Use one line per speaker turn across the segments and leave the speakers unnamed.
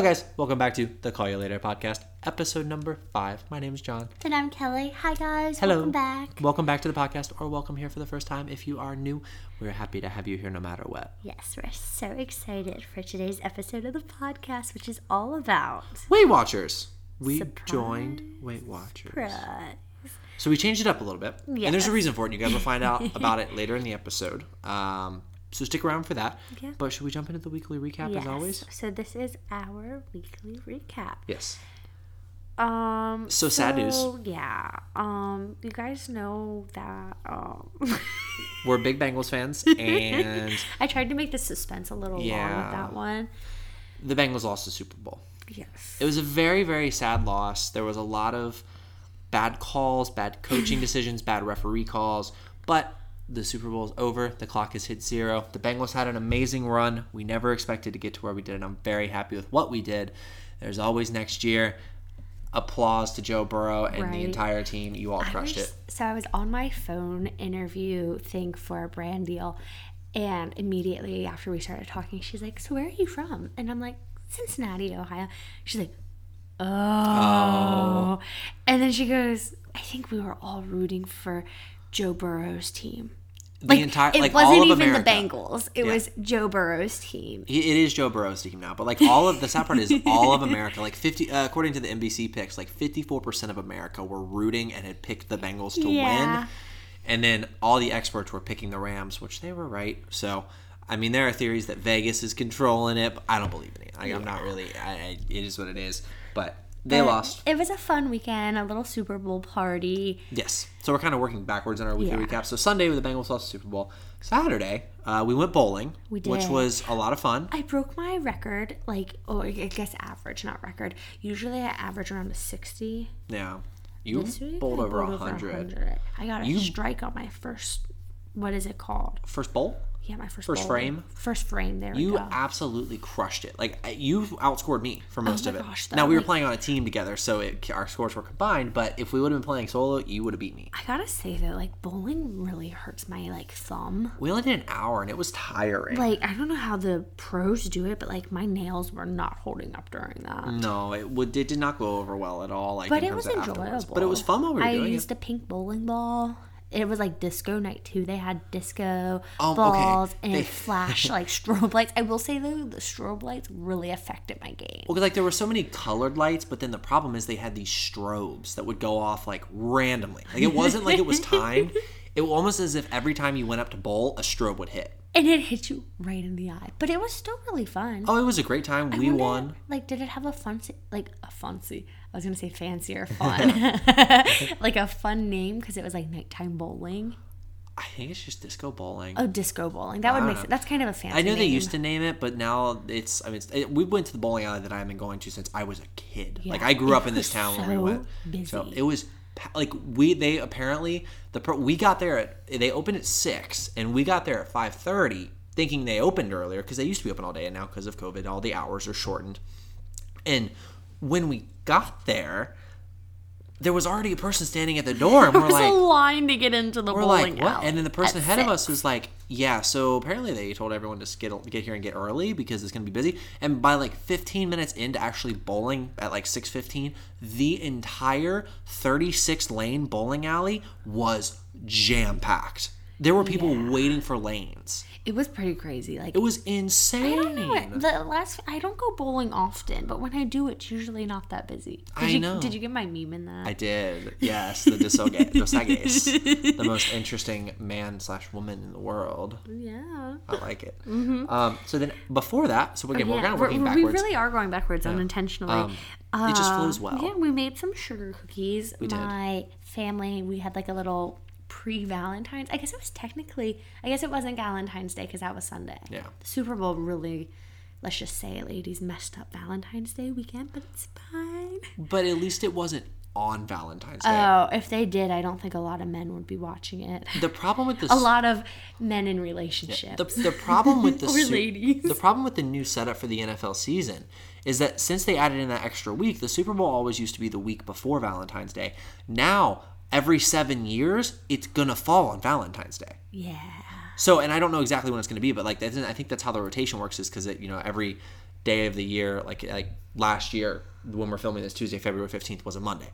Hello, guys. Welcome back to the Call Ya Later podcast, episode number five. My name is John.
And I'm Kelly. Hi guys.
Hello.
Welcome back.
Welcome back to the podcast, or welcome here for the first time. If you are new, we're happy to have you here no matter what.
Yes, we're so excited for today's episode of the podcast, which is all about
Weight Watchers. We
Surprise.
joined Weight Watchers.
prize.
So we changed it up a little bit. And there's a reason for it. and You guys will find out about it later in the episode. Um, so stick around for that.
Yeah.
But should we jump into the weekly recap
Yes.
as always?
So this is our weekly recap.
Yes.
Um.
So sad news.
Yeah. Um. You guys know that. Um.
We're big Bengals fans, and
I tried to make the suspense a little long
Yeah.
with that one.
the Bengals lost the Super Bowl.
Yes.
It was a very, very sad loss. There was a lot of bad calls, bad coaching decisions, bad referee calls, but the Super Bowl is over. The clock has hit zero. The Bengals had an amazing run. We never expected to get to where we did, and I'm very happy with what we did. There's always next year. Applause to Joe Burrow and the entire team. You all crushed
was-
it.
So I was on my phone interview thing for a brand deal, and immediately after we started talking, she's like, "So where are you from?" And I'm like, "Cincinnati, Ohio." She's like, "Oh,", oh. and then she goes, "I think we were all rooting for Joe Burrow's team."
The entire,
it
like
wasn't even
America.
the Bengals; it
Yeah.
was Joe Burrow's team.
It is Joe Burrow's team now, but like all of the sad part is all of America, like fifty, uh, according to the NBC picks, like fifty-four percent of America were rooting and had picked the Bengals to
Yeah.
win, and then all the experts were picking the Rams, which they were right. So, I mean, there are theories that Vegas is controlling it, but I don't believe in it. Like, I'm not really. I, I, it is what it is, but they
But
lost.
It was a fun weekend, a little Super Bowl party.
Yes. So we're kind of working backwards in our weekly
Yeah.
recap. So Sunday, the Bengals lost the Super Bowl. Saturday, uh, we went bowling,
We
which was a lot of fun.
I broke my record, like, or I guess average, not record. Usually I average around a 60.
Yeah. You
This week
bowled over a hundred.
100. I got a
You-
strike on my first, what is it called?
First bowl.
Yeah, my first
First
bowl.
frame?
First frame, there we
You
go.
absolutely crushed it. Like you outscored me for oh most
Oh
of it.
gosh,
now
that,
we were
like-
playing on a team together, so it, our scores were combined. But if we would have been playing solo, you would have beat me.
I gotta say though, like, bowling really hurts my, like, thumb.
We only did an hour, and it was tiring.
Like, I don't know how the pros do it, but, like, my nails were not holding up during that.
no, it would. It did not go over well at all. Like,
But it was
terms of afterwards.
enjoyable.
But it was fun while we were
I
doing
used
it.
a pink bowling ball. It was like disco night too. They had disco
Um, okay.
balls and
They-
flash like strobe lights. I will say though, the strobe lights really affected my game.
Well, like there were so many colored lights, but then the problem is they had these strobes that would go off like randomly. Like it wasn't like it was timed. It was almost as if every time you went up to bowl, a strobe would hit.
And it hit you right in the eye. But it was still really fun.
Oh, it was a great time. we
wonder,
won.
Like, did it have a fancy, like a fancy? I was gonna say fancier fun, like a fun name because it was like nighttime bowling.
I think it's just disco bowling.
Oh, disco bowling. That would make sense. That's kind of a fancy.
I know they
name.
used to name it, but now it's. I mean, it's, it, we went to the bowling alley that I've been going to since I was a kid. like I grew up in this town when we
so
went. So it was like we they apparently the pro, we got there at they opened at six and we got there at five thirty, thinking they opened earlier because they used to be open all day and now because of COVID all the hours are shortened. And when we got there, there was already a person standing at the door, and we're like,
a line to get into the
we're
bowling
like, what?
alley
And then the person ahead of us was like, yeah, so apparently they told everyone to get, get here and get early because it's going to be busy. And by like 15 minutes into actually bowling at like 6.15, the entire 36 lane bowling alley was jam-packed. There were people waiting for lanes.
It was pretty crazy. Like
It was insane.
I don't know. what- The last I don't go bowling often, but when I do, it's usually not that busy. Did
I
you,
know.
Did you get my meme in that?
I did. Yes, the Dosoge- Dos Equis. the most interesting man slash woman in the world.
yeah.
I like it. Um, so then before that, so again, we're
yeah,
kind of
we're-
working
we really are going backwards unintentionally.
Um, it just
Uh,
flows well.
Yeah, we made some sugar cookies.
did.
My family, we had like a little pre-Valentine's. I guess it was technically. I guess it wasn't Valentine's Day because that was Sunday.
Yeah.
The Super Bowl really. Let's just say it, ladies, messed up Valentine's Day weekend, but it's fine.
But at least it wasn't on Valentine's Day.
Oh, if they did, I don't think a lot of men would be watching it.
the problem with this
a lot of men in relationships.
the, the problem with the
Or
su-
ladies.
the problem with the new setup for the NFL season is that since they added in that extra week, the Super Bowl always used to be the week before Valentine's Day. Now, every 7 years, it's to fall on Valentine's Day.
yeah.
So, and I don't know exactly when it's to be, but like I think that's how the rotation works is because it, you know, every day of the year, like like last year when we're filming this Tuesday, February fifteenth was a Monday.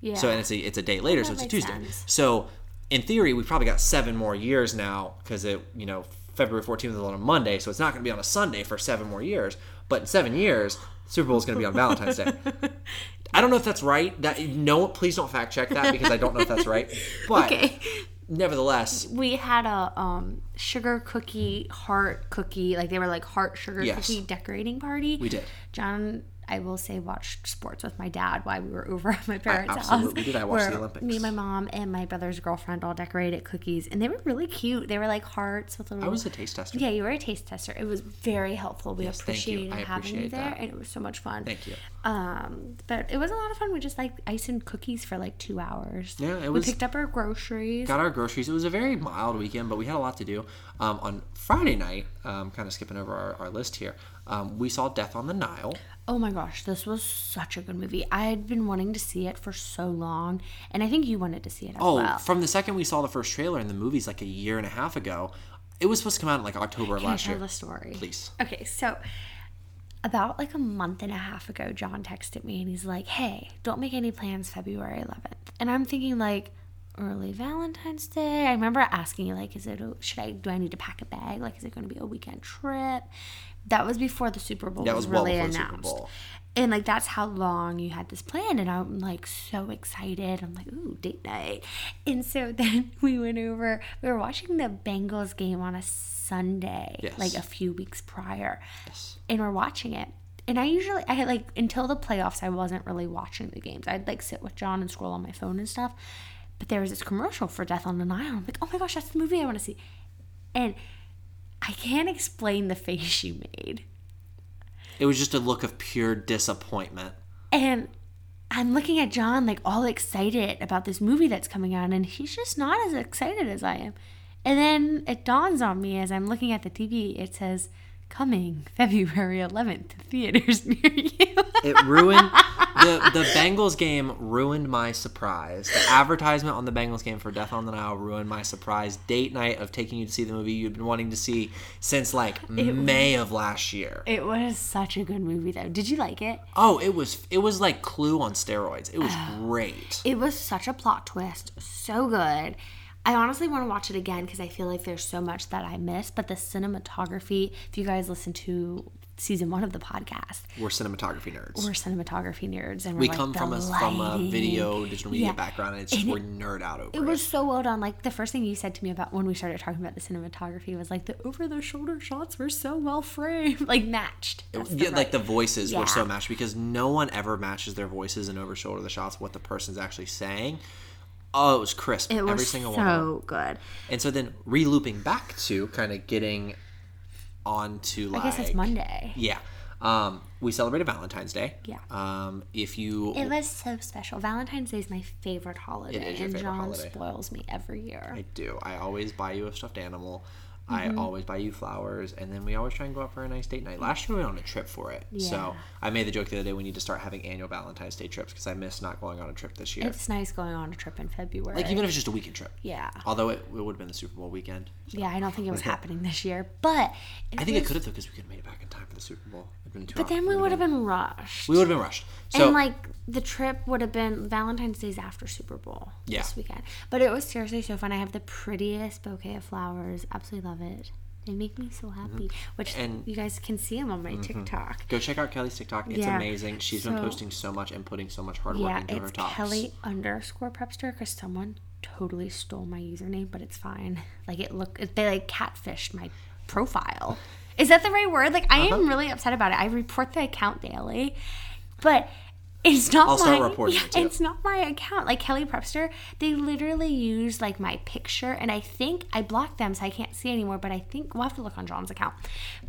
Yeah.
So and it's a it's a day later, so it's a Tuesday.
sense.
So in theory, we've probably got seven more years now because it you know February fourteenth is on a Monday, so it's not to be on a Sunday for seven more years. But in seven years, Super Bowl is going to be on Valentine's Day. I don't know if that's right. That no, please don't fact check that because I don't know if that's right. But
okay.
nevertheless,
We had a um sugar cookie heart cookie, like they were like heart sugar
Yes.
cookie decorating party.
we did.
John, I will say, watched sports with my dad while we were over at my parents'
absolutely
house.
did. I watched the Olympics.
Me, my mom, and my brother's girlfriend all decorated cookies, and they were really cute. They were like hearts with little.
I was a taste tester.
yeah, you were a taste tester. It was very helpful. We
Yes, you.
appreciated
I
having you there,
that.
and it was so much fun.
Thank you.
Um, but it was a lot of fun. We just like icing cookies for like two hours.
Yeah, it was-
We picked up our groceries.
got our groceries. It was a very mild weekend, but we had a lot to do. Um, on Friday night, um, kind of skipping over our, our list here, um, we saw Death on the Nile.
Oh my gosh, this was such a good movie. I had been wanting to see it for so long, and I think you wanted to see it as well.
Oh,
well.
from the second we saw the first trailer in the movies, like a year and a half ago, it was supposed to come out in like October of
Can I
last
tell
year.
the story?
Please.
Okay, so about like a month and a half ago, John texted me and he's like, "Hey, don't make any plans February 11th." And I'm thinking like early Valentine's Day. I remember asking you like, "Is it? A, should I? Do I need to pack a bag? Like, is it going to be a weekend trip?" That was before the Super Bowl
That
was,
was well
really announced. And like that's how long you had this plan, and I'm like so excited. I'm like, ooh, date night. And so then we went over. We were watching the Bengals game on a Sunday,
Yes.
like a few weeks prior,
Yes.
and we're watching it. And I usually, I had like until the playoffs, I wasn't really watching the games. I'd like sit with John and scroll on my phone and stuff. But there was this commercial for Death on the Nile. I'm like, oh my gosh, that's the movie I want to see. And I can't explain the face you made.
It was just a look of pure disappointment.
And I'm looking at John like all excited about this movie that's coming out, and he's just not as excited as I am. And then it dawns on me as I'm looking at the TV, it says, coming February 11th to theaters near you.
It ruined the the Bengals game. Ruined my surprise. The advertisement on the Bengals game for Death on the Nile ruined my surprise date night of taking you to see the movie you'd been wanting to see since like May of last year.
it was such a good movie, though. Did you like it?
Oh, it was it was like Clue on steroids. It was great.
It was such a plot twist. So good. I honestly want to watch it again because I feel like there's so much that I missed. But the cinematography, if you guys listen to season one of the podcast,
We're cinematography nerds.
we're cinematography nerds, and we're
we
like,
come from a from a video digital media
Yeah.
background, and it's just
And
we're nerd out over
It it was so well done. Like the first thing you said to me about when we started talking about the cinematography was like the over the shoulder shots were so well framed, like matched. That's the
yeah, like the voices were so matched because no one ever matches their voices and over shoulder the shots what the person's actually saying. Oh, it was crisp.
it was
every single one. of them.
so good.
And so then re-looping back to kind of getting onto like
I guess it's Monday.
Yeah. Um, we celebrated Valentine's Day.
Yeah.
Um, if you
It was so special. Valentine's Day is my favorite holiday, and
favorite
John
holiday.
spoils me every year.
I do. I always buy you a stuffed animal.
Mm-hmm.
I always buy you flowers, and then we always try and go out for a nice date night. Last year we went on a trip for it,
Yeah.
so I made the joke the other day we need to start having annual Valentine's Day trips because I miss not going on a trip this year.
It's nice going on a trip in February.
like even if it's just a weekend trip.
yeah,
Although it, it would have been the Super Bowl weekend.
yeah. I don't think it was happening this year, but
I think it could have though because we could have made it back in time for the Super Bowl.
But then we would have been rushed.
we would have been rushed. So
and like the trip would have been Valentine's Day's after Super Bowl
Yeah.
this weekend. But it was seriously so fun. I have the prettiest bouquet of flowers. Absolutely love it. They make me so happy. Which
Mm-hmm. And-
you guys can see them on my TikTok.
go check out Kelly's TikTok. It's
Yeah.
amazing. She's been posting so much and putting so much hard work
Yeah,
into her
it's
tops.
Kelly underscore prepster because someone totally stole my username, but it's fine. Like it look, they like catfished my profile. Is that the right word? Like I
Uh-huh.
am really upset about it. I report the account daily, but it's not
I'll
my.
start reporting
yeah,
it.
It's not my account. Like Kelly Prepster, they literally use like my picture, and I think I blocked them, so I can't see anymore. But I think we'll have to look on John's account.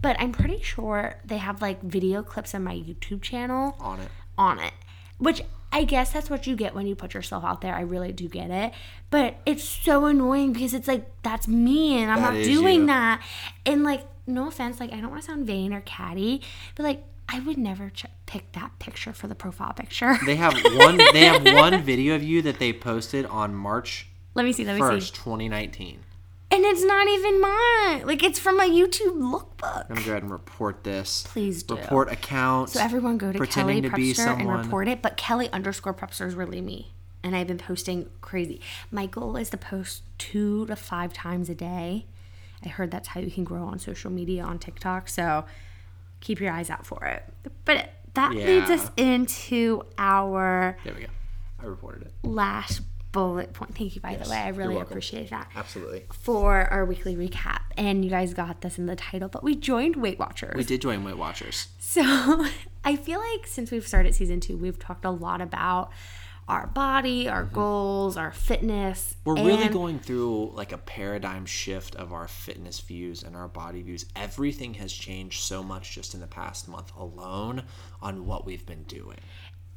But I'm pretty sure they have like video clips on my YouTube channel
on it.
on it. Which I guess that's what you get when you put yourself out there. I really do get it. But it's so annoying because it's like, that's me and I'm
That
not doing
you.
that. And like, no offense, like, I don't want to sound vain or catty, but like, I would never ch- pick that picture for the profile picture.
They have one. they have one video of you that they posted on March
let me see, let me
first,
see.
twenty nineteen.
And And it's not even mine. Like it's from a YouTube lookbook.
I'm gonna go ahead and report this.
Please do.
Report account.
So everyone go to Kelly
to
Prepster and report it. But Kelly underscore Prepster is really me. And I've been posting crazy. My goal is to post two to five times a day. I heard that's how you can grow on social media on TikTok. So keep your eyes out for it. But that leads us into our
There we go. I reported it.
last bullet point. Thank you, by
Yes,
the way. I really appreciate that.
Absolutely.
For our weekly recap. And you guys got this in the title, but we joined Weight Watchers.
We did join Weight Watchers.
So I feel like since we've started season two, we've talked a lot about our body, our goals, our fitness.
Mm-hmm. We're really going through like a paradigm shift of our fitness views and our body views. Everything has changed so much just in the past month alone on what we've been doing.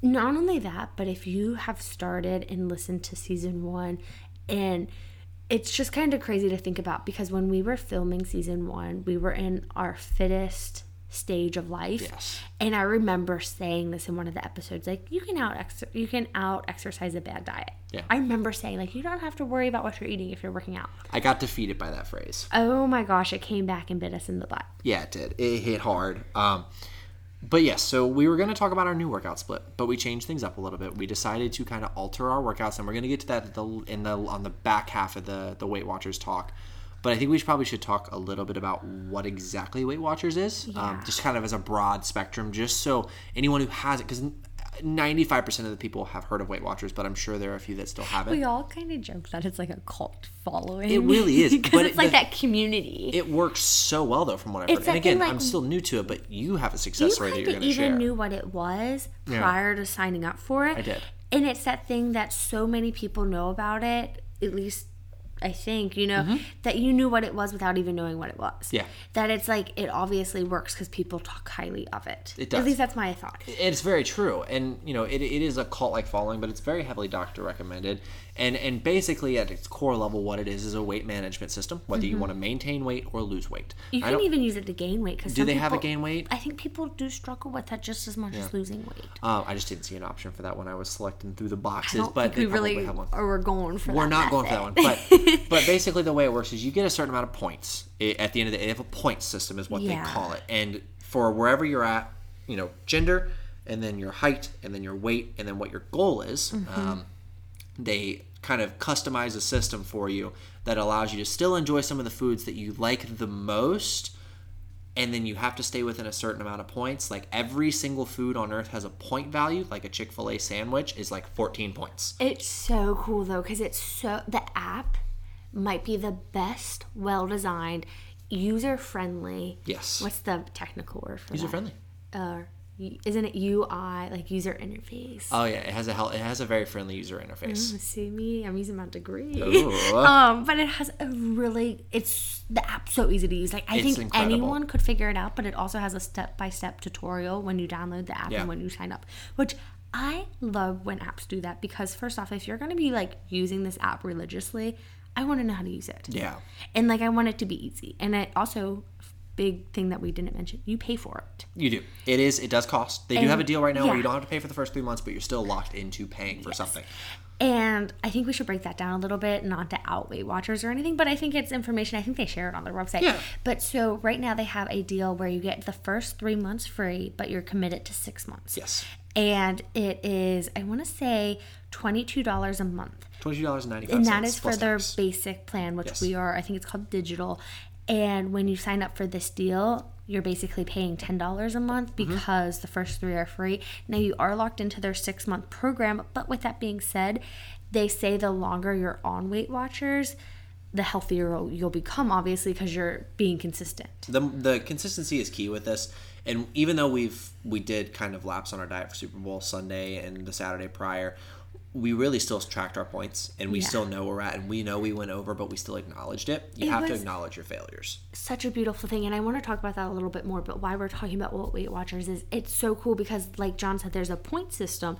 Not only that, but if you have started and listened to season one, and it's just kind of crazy to think about because when we were filming season one, we were in our fittest stage of life.
Yes.
And I remember saying this in one of the episodes, like you can out ex- you can out exercise a bad diet.
Yeah.
I remember saying like you don't have to worry about what you're eating if you're working out.
I got defeated by that phrase.
Oh my gosh, it came back and bit us in the butt.
Yeah, it did. It hit hard. Um, but yes, so we were going to talk about our new workout split, but we changed things up a little bit. We decided to kind of alter our workouts, and we're going to get to that in the on the back half of the the Weight Watchers talk. But I think we should, probably should talk a little bit about what exactly Weight Watchers is, um, just kind of as a broad spectrum, just so anyone who has it, because 95% of the people have heard of Weight Watchers, but I'm sure there are a few that still haven't.
We all kind of joke that it's like a cult following.
It really is,
because
but
it's
it-
like
the-
that community.
it works so well though, from what I've
It's
heard. And again,
like-
I'm still new to it, but you have a
you
success story that you're going to
even knew what it was
Yeah.
prior to signing up for it.
I did.
And it's that thing that so many people know about it, at least I think, you know, that you knew what it was without even knowing what it was.
Mm-hmm. Yeah.
That it's like, it obviously works because people talk highly of it.
It does.
At least that's my thought.
It's very true, and you know it, it is a cult like following, but it's very heavily doctor recommended. And and basically at its core level, what it is is a weight management system, whether you want to maintain weight or lose weight.
You can even use it to gain weight. Cause
do they have a gain weight?
I think people do struggle with that just as much as losing weight.
Uh, I just didn't see an option for that when I was selecting through the boxes, but
we really
have one.
or we're going for that.
We're not going for that one, but but basically the way it works is you get a certain amount of points at the end of the day. They have a point system, is what
Yeah.
they call it, and for wherever you're at, you know, gender, and then your height, and then your weight, and then what your goal is.
Mm-hmm.
Um, they kind of customize a system for you that allows you to still enjoy some of the foods that you like the most and then you have to stay within a certain amount of points like every single food on earth has a point value like a chick-fil-a sandwich is like 14 points
It's so cool though, because it's so the app might be the best, well designed, user friendly.
yes
What's the technical word for
user
that?
friendly
Uh, isn't it UI like user interface?
oh yeah it has a it has a very friendly user interface
See me, I'm using my degree. Um, but it has a really it's the app so easy to use. Like I
It's
think
incredible.
anyone could figure it out, but it also has a step by step tutorial when you download the app
Yeah.
and when you sign up, which I love when apps do that because first off, if you're gonna be like using this app religiously, I want to know how to use it.
yeah
And like I want it to be easy. And it also big thing that we didn't mention, you pay for it.
you do it is it does cost they do have a deal right now where you don't have to pay for the first three months but you're still locked into paying for something
And I think we should break that down a little bit, not to out Weight Watchers or anything, but I think it's information. I think they share it on their website.
Yeah.
But so right now they have a deal where you get the first three months free, but you're committed to six months.
yes
And it is, I want to say, $22 a month.
$22.95
And that is for their basic plan, which
Yes.
we are, I think it's called digital. And when you sign up for this deal, you're basically paying $10 a month
Mm-hmm.
because the first three are free. Now, you are locked into their six month program, but with that being said, they say the longer you're on Weight Watchers, the healthier you'll- you'll become, obviously, because you're being consistent.
the the consistency is key with this and even though we've we did kind of lapse on our diet for super bowl sunday and the saturday prior we really still tracked our points and we
Yeah.
still know where we're at and we know we went over but we still acknowledged it you
It
have to acknowledge your failures
such a beautiful thing and i want to talk about that a little bit more but why we're talking about what weight watchers is it's so cool because like john said there's a point system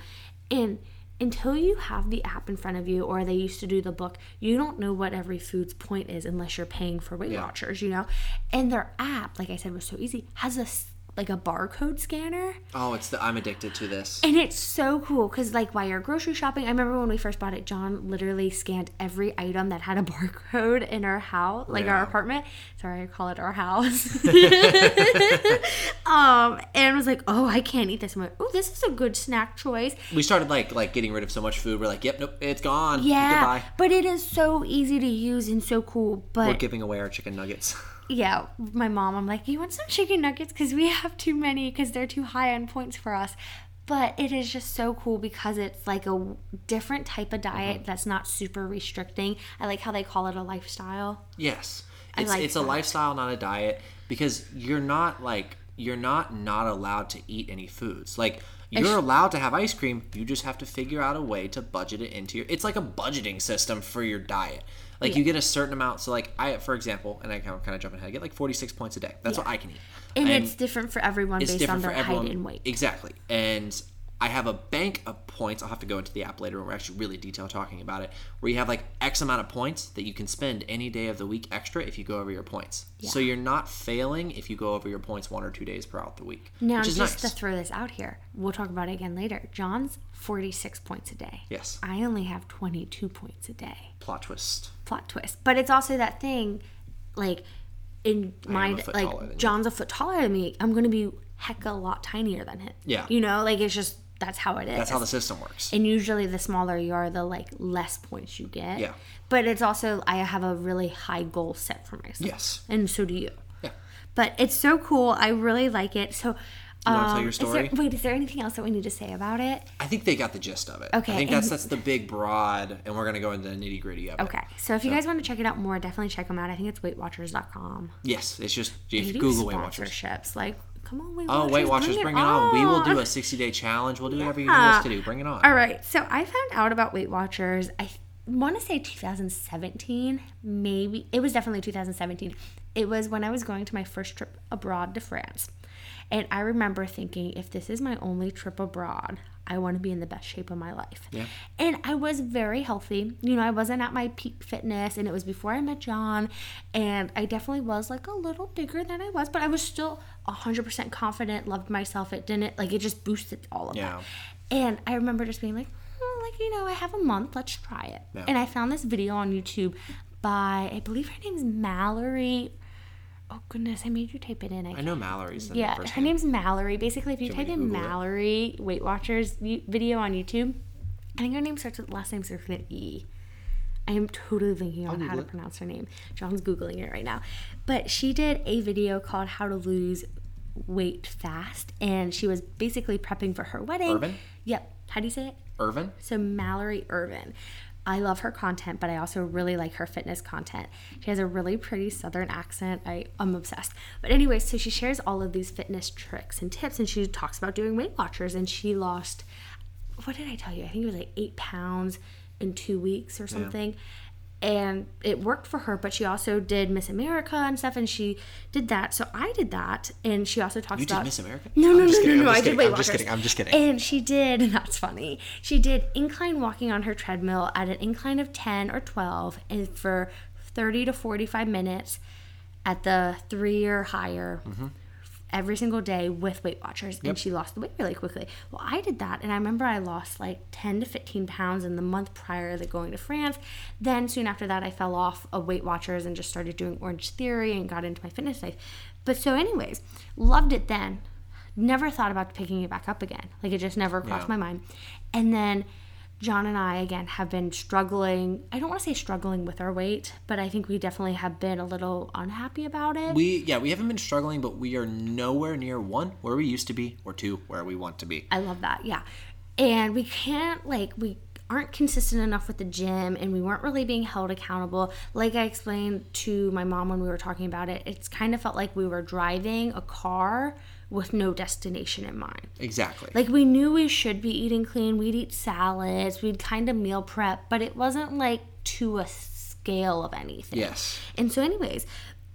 and until you have the app in front of you or they used to do the book you don't know what every food's point is unless you're paying for weight
Yeah.
watchers you know and their app like i said was so easy has a like a barcode scanner.
Oh, it's the I'm addicted to this.
And it's so cool because, like, while you're grocery shopping, I remember when we first bought it, John literally scanned every item that had a barcode in our house, like our apartment. Sorry, I call it our house. um, and was like, "Oh, I can't eat this." I'm like, "Oh, this is a good snack choice."
We started like like getting rid of so much food. We're like, yep, nope, it's gone.
Yeah,
Goodbye.
but it is so easy to use and so cool. But
We're giving away our chicken nuggets.
yeah, my mom, I'm like, you want some chicken nuggets? Because we have too many because they're too high on points for us. But it is just so cool because it's like a different type of diet
Mm-hmm.
that's not super restricting. I like how they call it a lifestyle.
Yes. It's
like
it's a lifestyle, not a diet, because you're not like you're not not allowed to eat any foods. Like you're allowed to have ice cream, you just have to figure out a way to budget it into your it's like a budgeting system for your diet. Like you get a certain amount. So like I for example, and I kind of kind of jumping ahead, I get like 46 points a day. That's what I can eat.
And, it's different for everyone based on their height and weight.
Exactly. And I have a bank of points. I'll have to go into the app later when we're actually really detailed talking about it, where you have like X amount of points that you can spend any day of the week extra if you go over your points. So you're not failing if you go over your points one or two days per out the week,
Now, just
nice.
to throw this out here, we'll talk about it again later. John's 46 points a day.
yes.
I only have 22 points a day.
Plot twist.
plot twist. But it's also that thing, like in my
a foot taller than
like
you.
John's a foot taller than me. I'm gonna be heck a lot tinier than him.
Yeah.
you know, like it's just that's how it is.
That's how the system works.
and usually, the smaller you are, the like less points you get.
Yeah.
But it's also I have a really high goal set for myself.
Yes.
And so do you.
Yeah.
But it's so cool. I really like it. So.
You wanna tell
um,
your
is there-
story?
wait, is there anything else that we need to say about it?
I think they got the gist of it.
Okay,
I think that's that's the big broad, and we're gonna go into the nitty gritty of it.
Okay, so if you guys want to check it out more, definitely check them out. I think it's WeightWatchers.com.
Yes, it's just
They
if you Google Weight Watchers.
sponsorships. Like, come on, oh, Weight
Oh, Weight Watchers,
bring,
bring
it,
it on. We will do a 60 day challenge. We'll do whatever you need us to do. Bring it on.
All right. So I found out about Weight Watchers. I want to say 2017, maybe. It was definitely 2017. It was when I was going to my first trip abroad to France. And I remember thinking, if this is my only trip abroad, I want to be in the best shape of my life.
Yeah.
And I was very healthy. You know, I wasn't at my peak fitness, and it was before I met John. And I definitely was like a little bigger than I was, but I was still 100% confident, loved myself. It didn't, like, it just boosted all of
Yeah.
that. And I remember just being like, oh, like, you know, I have a month, let's try it.
Yeah.
And I found this video on YouTube by, I believe her name's Mallory. Oh, goodness, I made you type it in. I
I know Mallory's the
yeah, her name's Mallory. Basically, if you type in
Google it?
Mallory Weight Watchers video on YouTube, I think her name starts with last name starts with an E. I am totally thinking on how to pronounce her name. John's googling it right now, but she did a video called "How to Lose Weight Fast," and she was basically prepping for her wedding.
Ervin?
Yep. How do you say it?
Ervin?
So Mallory Ervin. I love her content, but I also really like her fitness content. She has a really pretty southern accent. I, I'm obsessed. But anyway, so she shares all of these fitness tricks and tips and she talks about doing Weight Watchers and she lost what did I tell you? I think it was like eight pounds in two weeks or something. And it worked for her, but she also did Miss America and stuff, and she did that. So I did that, and she also talks
You did
about
Miss America?
No, no, no,
kidding,
no,
I'm
no. I
just
did Weight
I'm just kidding, I'm just kidding.
And she did, that's funny. She did incline walking on her treadmill at an incline of 10 or 12 and for 30 to 45 minutes at the three or higher
Mm-hmm.
Every single day with Weight Watchers. And she lost the weight really quickly. Well, I did that. And I remember I lost like 10 to 15 pounds in the month prior to going to France. Then soon after that, I fell off of Weight Watchers and just started doing Orange Theory and got into my fitness life. But so, anyways, loved it then never thought about picking it back up again. Like it just never crossed
Yeah.
my mind. And then John and I again have been struggling. I don't want to say struggling with our weight, but I think we definitely have been a little unhappy about it.
We yeah, we haven't been struggling, but we are nowhere near one where we used to be, or two where we want to be.
I love that. Yeah. And we can't like we aren't consistent enough with the gym and we weren't really being held accountable. Like I explained to my mom when we were talking about it, it's kind of felt like we were driving a car with no destination in mind.
Exactly.
Like we knew we should be eating clean. We'd eat salads. We'd kind of meal prep, but it wasn't like to a scale of anything.
yes.
And so, anyways,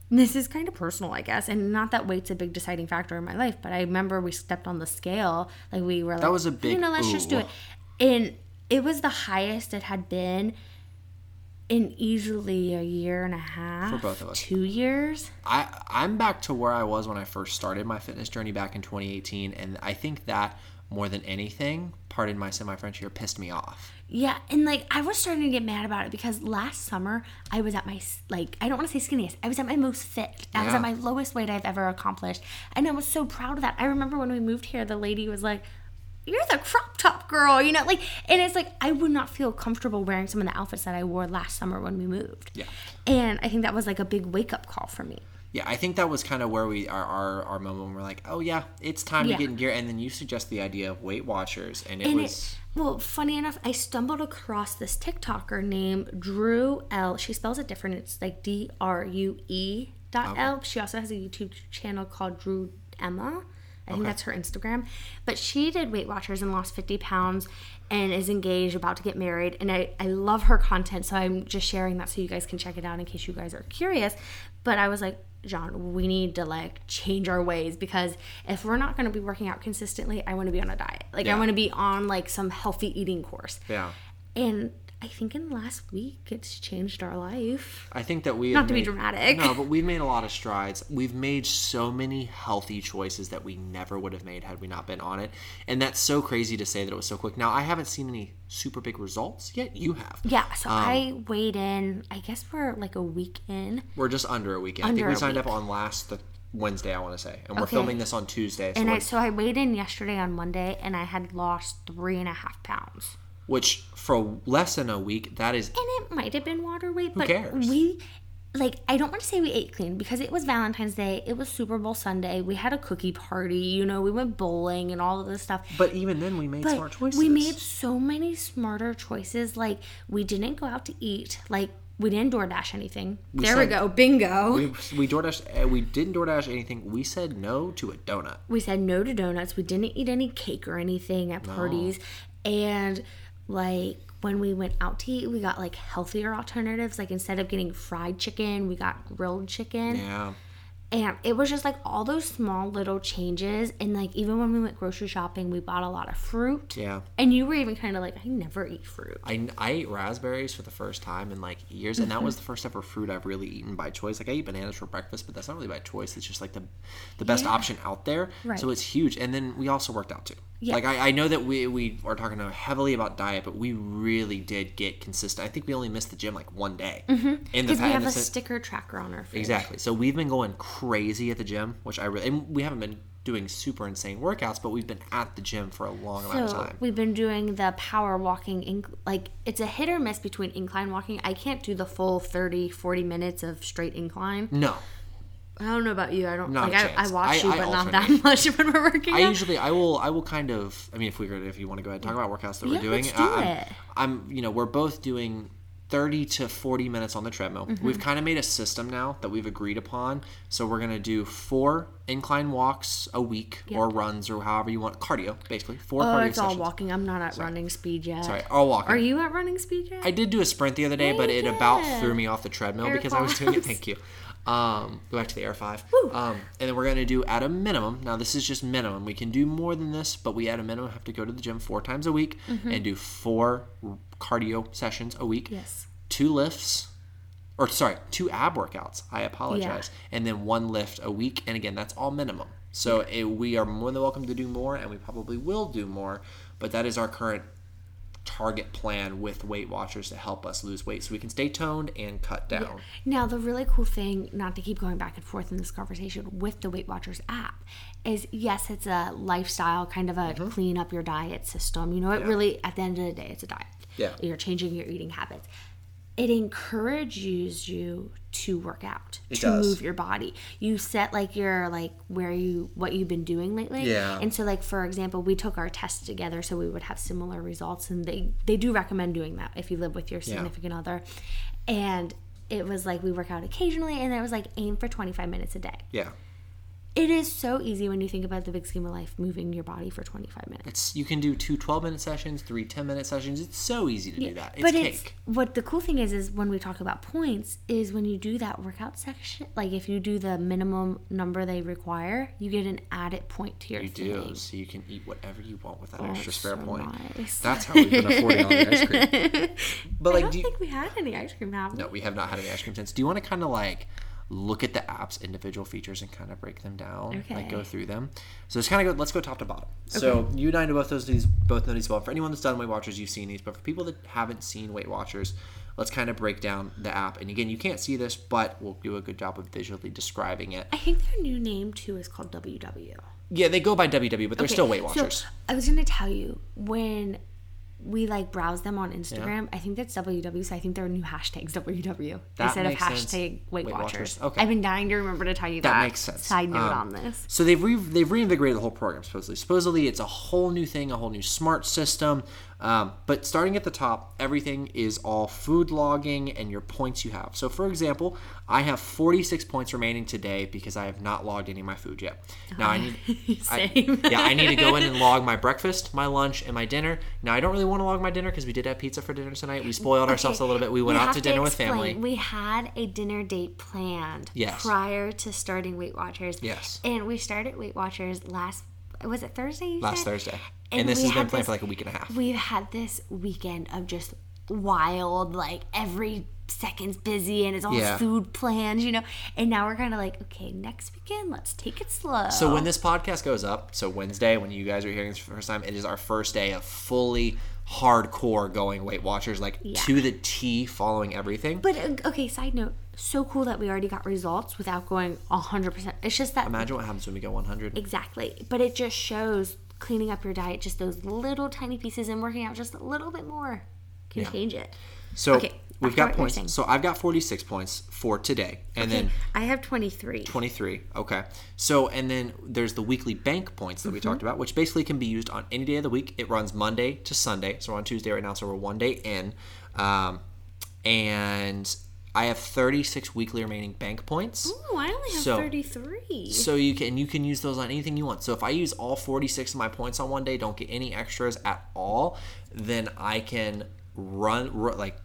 this is kind of personal, I guess, and not that weight's a big deciding factor in my life, but I remember we stepped on the scale, like we were like, that
was a big
you know, let's just do it, and it was the highest it had been in easily a year and a half.
For both of us.
Two years.
I I'm back to where I was when I first started my fitness journey back in 2018, and I think that more than anything, pardon my semi-French here, pissed me off.
Yeah, and like I was starting to get mad about it because last summer I was at my like I don't want to say skinniest. I was at my most fit. I was at my lowest weight I've ever accomplished, and I was so proud of that. I remember when we moved here, the lady was like, "You're the crop top girl," you know, like, and it's like I would not feel comfortable wearing some of the outfits that I wore last summer when we moved.
Yeah.
and I think that was like a big wake up call for me.
Yeah, I think that was kind of where we our, our our moment when we're like, oh yeah, it's time
Yeah.
to get in gear, and then you suggest the idea of Weight Watchers, and it
And
was
it, well, funny enough, I stumbled across this TikToker named Drue L. She spells it different. It's like D R U E dot L. She also has a YouTube channel called Drue Emma. I think that's her Instagram. But she did Weight Watchers and lost 50 pounds and is engaged, about to get married. And I, I love her content. So I'm just sharing that so you guys can check it out in case you guys are curious. But I was like, John, we need to like change our ways because if we're not going to be working out consistently, I want to be on a diet. Like I want to be on like some healthy eating course.
yeah.
And I think in the last week it's changed our life.
I think that we
Not to be dramatic.
No, but we've made a lot of strides. We've made so many healthy choices that we never would have made had we not been on it, and that's so crazy to say that it was so quick. Now I haven't seen any super big results yet. You have.
Yeah, so
Um,
I weighed in, I guess we're like a week in.
We're just under a weekend. I
Under
think we signed
week.
up on last th- Wednesday. I want to say, and we're
Okay.
filming this on Tuesday. So
And I, so I weighed in yesterday on Monday and I had lost three and a half pounds.
which for less than a week, that is
And it might have been water weight, but
cares?
we like I don't want to say we ate clean because it was Valentine's Day, it was Super Bowl Sunday, we had a cookie party, you know, we went bowling and all of this stuff.
But even then, we made
But
smart choices.
we made so many smarter choices. Like we didn't go out to eat. Like we didn't DoorDash anything. there we go, bingo.
We, we DoorDash. uh, We didn't DoorDash anything. We said no to a donut.
we said no to donuts. We didn't eat any cake or anything at parties. And like when we went out to eat, we got like healthier alternatives. Like instead of getting fried chicken, we got grilled chicken.
Yeah.
And it was just like all those small little changes. And like even when we went grocery shopping, we bought a lot of fruit.
Yeah.
And you were even kind of like, I never eat fruit.
I, I ate raspberries for the first time in like years, and that was the first ever fruit I've really eaten by choice. Like I eat bananas for breakfast, but that's not really by choice. It's just like the the best
Yeah.
option out there.
Right.
So it's huge. And then we also worked out too.
Yeah.
Like I, I know that we we are talking heavily about diet, but we really did get consistent. I think we only missed the gym like one day. Mm-hmm. In the
Because we have a sticker tracker on our fridge.
Exactly. So we've been going crazy at the gym, which I really and we haven't been doing super insane workouts, but we've been at the gym for a long amount of
So
time.
we've been doing the power walking, inc- like it's a hit or miss between incline walking. I can't do the full 30, 40 minutes of straight incline.
No.
I don't know about you. I don't
Not
like. I, I watch
I-
you, but not that much when we're working
I
out.
usually I will I will kind of I mean if we could if you want to go ahead and talk about workouts that we're
Yeah,
doing
let's do
I,
it.
I'm, I'm you know we're both doing 30 to 40 minutes on the treadmill.
Mm-hmm.
We've kind of made a system now that we've agreed upon. So we're going to do four incline walks a week or runs or however you want cardio basically. Four
oh,
cardio
it's all
sessions.
walking. I'm not at running speed yet.
Sorry, all walking.
Are you at running speed yet?
I did do a sprint the other day, but it about threw me off the treadmill
Air
because I was doing it. Thank you. Um, go back to the Air Five. Um, and then we're gonna do at a minimum. Now this is just minimum. We can do more than this, but we at a minimum have to go to the gym four times a week and do four cardio sessions a week.
yes.
Two lifts, or sorry, two ab workouts. I apologize. And then one lift a week. And again, that's all minimum. So it, we are more than welcome to do more, and we probably will do more. But that is our current target plan with Weight Watchers to help us lose weight so we can stay toned and cut down.
Now, the really cool thing, not to keep going back and forth in this conversation with the Weight Watchers app, is yes, it's a lifestyle, kind of a
Mm-hmm.
clean up your diet system. You know, it really, at the end of the day, it's a diet.
Yeah.
You're changing your eating habits. It encourages you to work out,
It
to
does.
move your body. You set like your like where you what you've been doing lately.
Yeah.
And so like for example, we took our tests together so we would have similar results and they they do recommend doing that if you live with your significant other. And it was like we work out occasionally and it was like aim for 25 minutes a day.
Yeah.
It is so easy when you think about the big scheme of life, moving your body for 25 minutes.
It's you can do two 12 minute sessions, three 10 minute sessions. It's so easy to do that. It's
but
cake.
it's what the cool thing is is when we talk about points is when you do that workout section like if you do the minimum number they require you get an added point to your
you
thing.
do, so you can eat whatever you want with that extra spare
so
point.
nice.
That's how we've been affording all the ice cream. But
I
like,
don't
do you,
think we had any ice cream have we?
no, we have not had any ice cream since. Do you want to kind of like look at the app's individual features and kind of break them down, like go through them? So it's kind of go. Let's go top to bottom. So you and I know both those these both know these well. For anyone that's done Weight Watchers, you've seen these. But for people that haven't seen Weight Watchers, let's kind of break down the app. And again, you can't see this, but we'll do a good job of visually describing it.
I think their new name too is called WW.
Yeah, they go by WW, but they're
Okay,
still Weight Watchers.
so
Watchers.
I was gonna tell you when we like browse them on Instagram. I think that's WW. So I think their new hashtags WW
That
instead of
sense.
hashtag Weight,
Weight
Watchers.
Watchers. Okay.
I've been dying to remember to tell you that.
That makes sense.
Side note
Um,
on this.
So they've re- they've reinvigorated the whole program supposedly. Supposedly it's a whole new thing, a whole new smart system. Um, but starting at the top, everything is all food logging and your points you have. So for example, I have 46 points remaining today because I have not logged any of my food yet. Now I need I- yeah, I need to go in and log my breakfast, my lunch, and my dinner. Now I don't really want to log my dinner because we did have pizza for dinner tonight. We spoiled ourselves a little bit. We went out to dinner with family.
We had a dinner date planned
Yes.
prior to starting Weight Watchers.
Yes.
And we started Weight Watchers last was it Thursday?
Last
said?
Thursday.
And
And, this has been planned
this-
for like a week and a half.
We've had this weekend of just wild, like every second's busy and it's all
Yeah.
food plans, you know. And now we're kind of like, okay, next weekend, let's take it slow.
So when this podcast goes up, so Wednesday, when you guys are hearing this for the first time, it is our first day of fully hardcore going Weight Watchers, like to the T, following everything.
But uh, okay, side note, so cool that we already got results without going hundred percent. It's just that
Imagine what happens when we go 100.
Exactly. But it just shows cleaning up your diet, just those little tiny pieces and working out just a little bit more can change it.
So
Okay,
we've got
what you were
points. So I've got 46 points for today, and then
I have 23.
23. Okay. So, and then there's the weekly bank points that we
Mm-hmm.
talked about, which basically can be used on any day of the week. It runs Monday to Sunday. So we're on Tuesday right now, so we're one day in. Um, and I have 36 weekly remaining bank points.
Oh, I only have
So-
33.
So you can you can use those on anything you want. So if I use all 46 of my points on one day, don't get any extras at all, then I can run, ru like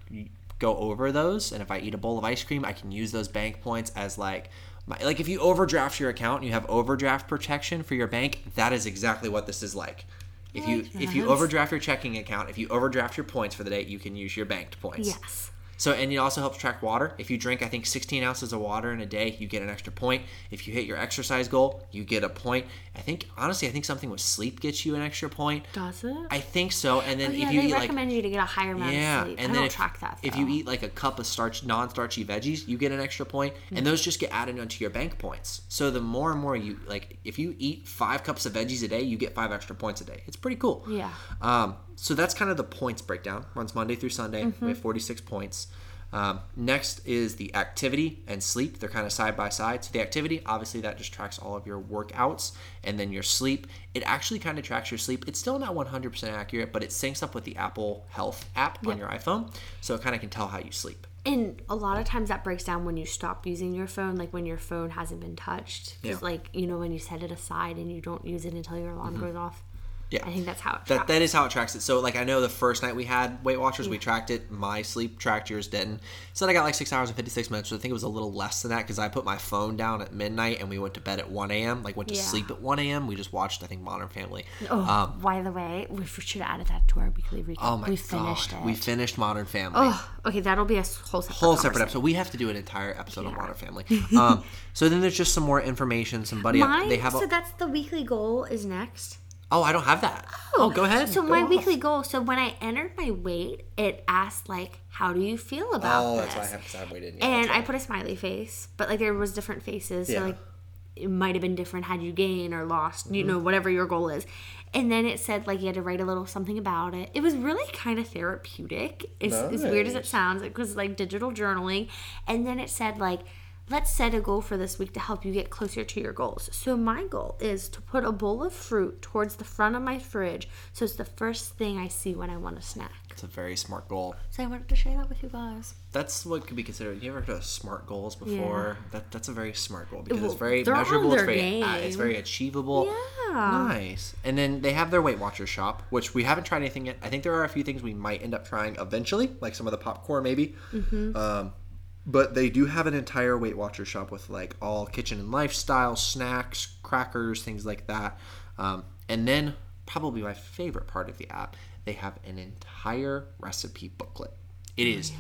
go over those. And if I eat a bowl of ice cream, I can use those bank points as like my, like if you overdraft your account and you have overdraft protection for your bank, that is exactly what this is like. If you if you overdraft your checking account, if you overdraft your points for the day, you can use your banked points.
yes.
So, and it also helps track water. If you drink, I think 16 ounces of water in a day, you get an extra point. If you hit your exercise goal, you get a point. I think, honestly, I think something with sleep gets you an extra point.
Does it?
I think so. And then
Oh, yeah,
if you
they
eat like,
recommend you to get a higher amount
yeah,
of sleep.
and
I
then if,
track that.
if you eat like a cup of starch, non-starchy veggies, you get an extra point, and those just get added onto your bank points. So the more and more you like, if you eat five cups of veggies a day, you get five extra points a day. It's pretty cool.
Yeah.
Um, so that's kind of the points breakdown. Runs Monday through Sunday.
Mm-hmm.
We have 46 points. Um, next is the activity and sleep. They're kind of side by side. So the activity, obviously, that just tracks all of your workouts, and then your sleep. It actually kind of tracks your sleep. It's still not 100% accurate, but it syncs up with the Apple Health app on your iPhone, so it kind of can tell how you sleep.
And a lot of times that breaks down when you stop using your phone, like when your phone hasn't been touched.
Yeah.
like, you know, when you set it aside and you don't use it until your alarm goes off.
Yeah.
I think that's how it
That
tracks.
that is how it tracks it. So like I know the first night we had Weight Watchers, we tracked it. My sleep tracked yours didn't. Said I got like six hours and fifty six minutes. So I think it was a little less than that because I put my phone down at midnight and we went to bed at one a.m. Like went to
Yeah.
sleep at one a.m. We just watched I think Modern Family.
Oh,
Um,
by the way, we should have added that to our weekly recap.
oh my
we
god,
finished it.
we finished Modern Family.
oh, okay, that'll be a whole separate
Whole separate episode. We have to do an entire episode on Modern Family. Um, so then there's just some more information. Some buddy,
Mine,
they have. A,
so that's the weekly goal is next.
Oh, I don't have that. Oh, go ahead.
So
Go
my
off.
weekly goal. So when I entered my weight, it asked like, "How do you feel about
Oh,
this?"
that's why I have I waited. Yeah,
and I put a smiley face, but like there was different faces.
Yeah.
So like it might have been different had you gained or lost,
Mm-hmm.
you know, whatever your goal is. And then it said like you had to write a little something about it. It was really kind of therapeutic. As, as weird as it sounds, it was like digital journaling. And then it said like let's set a goal for this week to help you get closer to your goals. So my goal is to put a bowl of fruit towards the front of my fridge so it's the first thing I see when I want a snack.
It's a very smart goal.
So I wanted to share that with you guys.
That's what could be considered. You ever heard of smart goals before? That that's a very smart goal because
Well,
it's very measurable. It's very uh, it's very achievable.
Yeah.
Nice. And then they have their Weight Watchers shop, which we haven't tried anything yet. I think there are a few things we might end up trying eventually, like some of the popcorn maybe.
Mm-hmm.
Um, but they do have an entire Weight Watchers shop with like all kitchen and lifestyle snacks, crackers, things like that. Um, and then probably my favorite part of the app, they have an entire recipe booklet. It